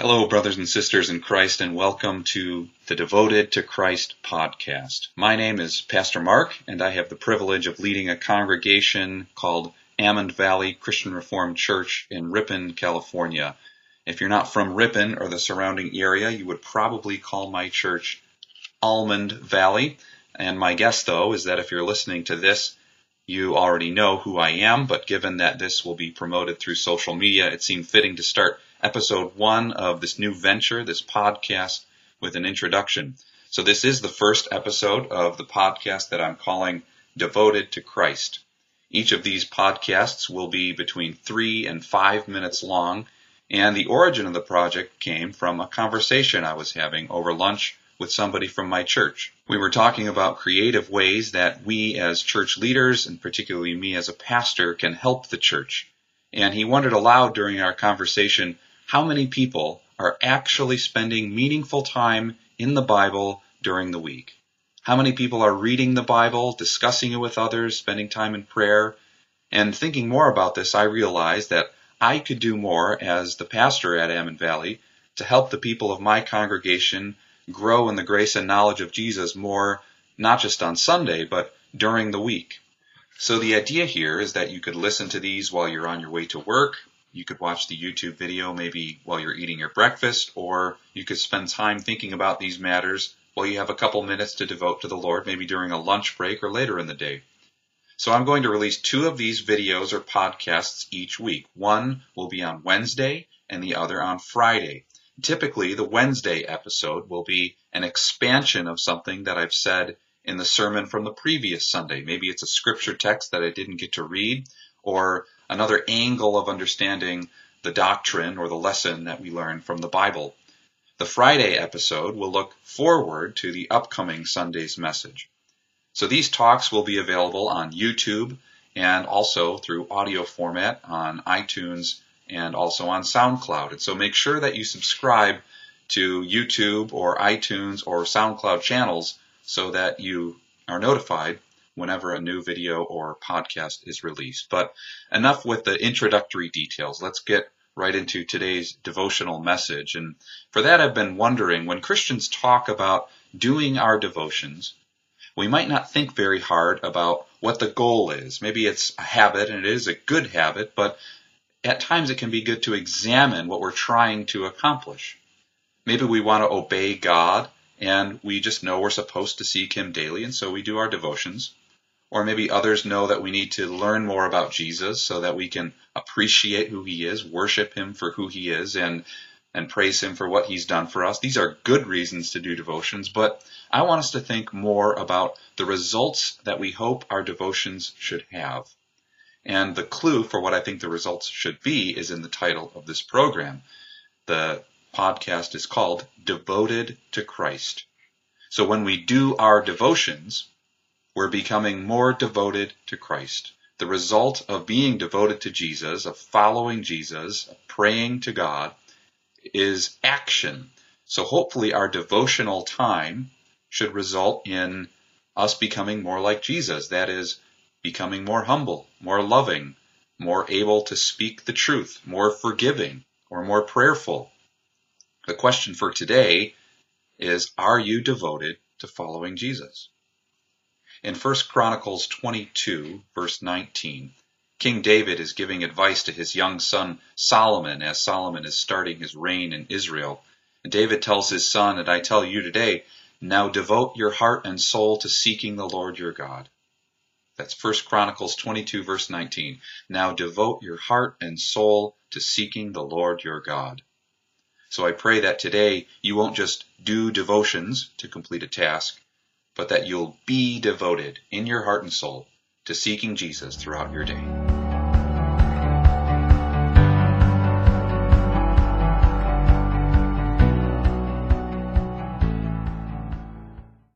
Hello, brothers and sisters in Christ, and welcome to the Devoted to Christ podcast. My name is Pastor Mark, and I have the privilege of leading a congregation called Almond Valley Christian Reformed Church in Ripon, California. If you're not from Ripon or the surrounding area, you would probably call my church Almond Valley. And my guess, though, is that if you're listening to this, you already know who I am, but given that this will be promoted through social media, it seemed fitting to start episode one of this new venture, this podcast, with an introduction. So this is the first episode of the podcast that I'm calling Devoted to Christ. Each of these podcasts will be between three and five minutes long, and the origin of the project came from a conversation I was having over lunch with somebody from my church. We were talking about creative ways that we as church leaders, and particularly me as a pastor, can help the church. And he wondered aloud during our conversation how many people are actually spending meaningful time in the Bible during the week. How many people are reading the Bible, discussing it with others, spending time in prayer? And thinking more about this, I realized that I could do more as the pastor at Almond Valley to help the people of my congregation grow in the grace and knowledge of Jesus more, not just on Sunday, but during the week. So the idea here is that you could listen to these while you're on your way to work, you could watch the YouTube video maybe while you're eating your breakfast, or you could spend time thinking about these matters while you have a couple minutes to devote to the Lord, maybe during a lunch break or later in the day. So I'm going to release two of these videos or podcasts each week. One will be on Wednesday and the other on Friday. Typically, the Wednesday episode will be an expansion of something that I've said in the sermon from the previous Sunday. Maybe it's a scripture text that I didn't get to read, or another angle of understanding the doctrine or the lesson that we learn from the Bible. The Friday episode will look forward to the upcoming Sunday's message. So these talks will be available on YouTube and also through audio format on iTunes and also on SoundCloud. And so make sure that you subscribe to YouTube or iTunes or SoundCloud channels so that you are notified whenever a new video or podcast is released. But enough with the introductory details. Let's get right into today's devotional message. And for that, I've been wondering when Christians talk about doing our devotions, we might not think very hard about what the goal is. Maybe it's a habit and it is a good habit, but at times it can be good to examine what we're trying to accomplish. Maybe we want to obey God and we just know we're supposed to seek Him daily, and so we do our devotions. Or maybe others know that we need to learn more about Jesus so that we can appreciate who he is, worship him for who he is, and and praise him for what he's done for us. These are good reasons to do devotions, but I want us to think more about the results that we hope our devotions should have. And the clue for what I think the results should be is in the title of this program. The podcast is called Devoted to Christ. So when we do our devotions, we're becoming more devoted to Christ. The result of being devoted to Jesus, of following Jesus, of praying to God, is action. So hopefully our devotional time should result in us becoming more like Jesus. That is, becoming more humble, more loving, more able to speak the truth, more forgiving, or more prayerful. The question for today is, are you devoted to following Jesus? In 1 Chronicles 22, verse 19, King David is giving advice to his young son Solomon as Solomon is starting his reign in Israel. And David tells his son, and I tell you today, now devote your heart and soul to seeking the Lord your God. That's 1 Chronicles 22, verse 19. Now devote your heart and soul to seeking the Lord your God. So I pray that today you won't just do devotions to complete a task, but that you'll be devoted in your heart and soul to seeking Jesus throughout your day.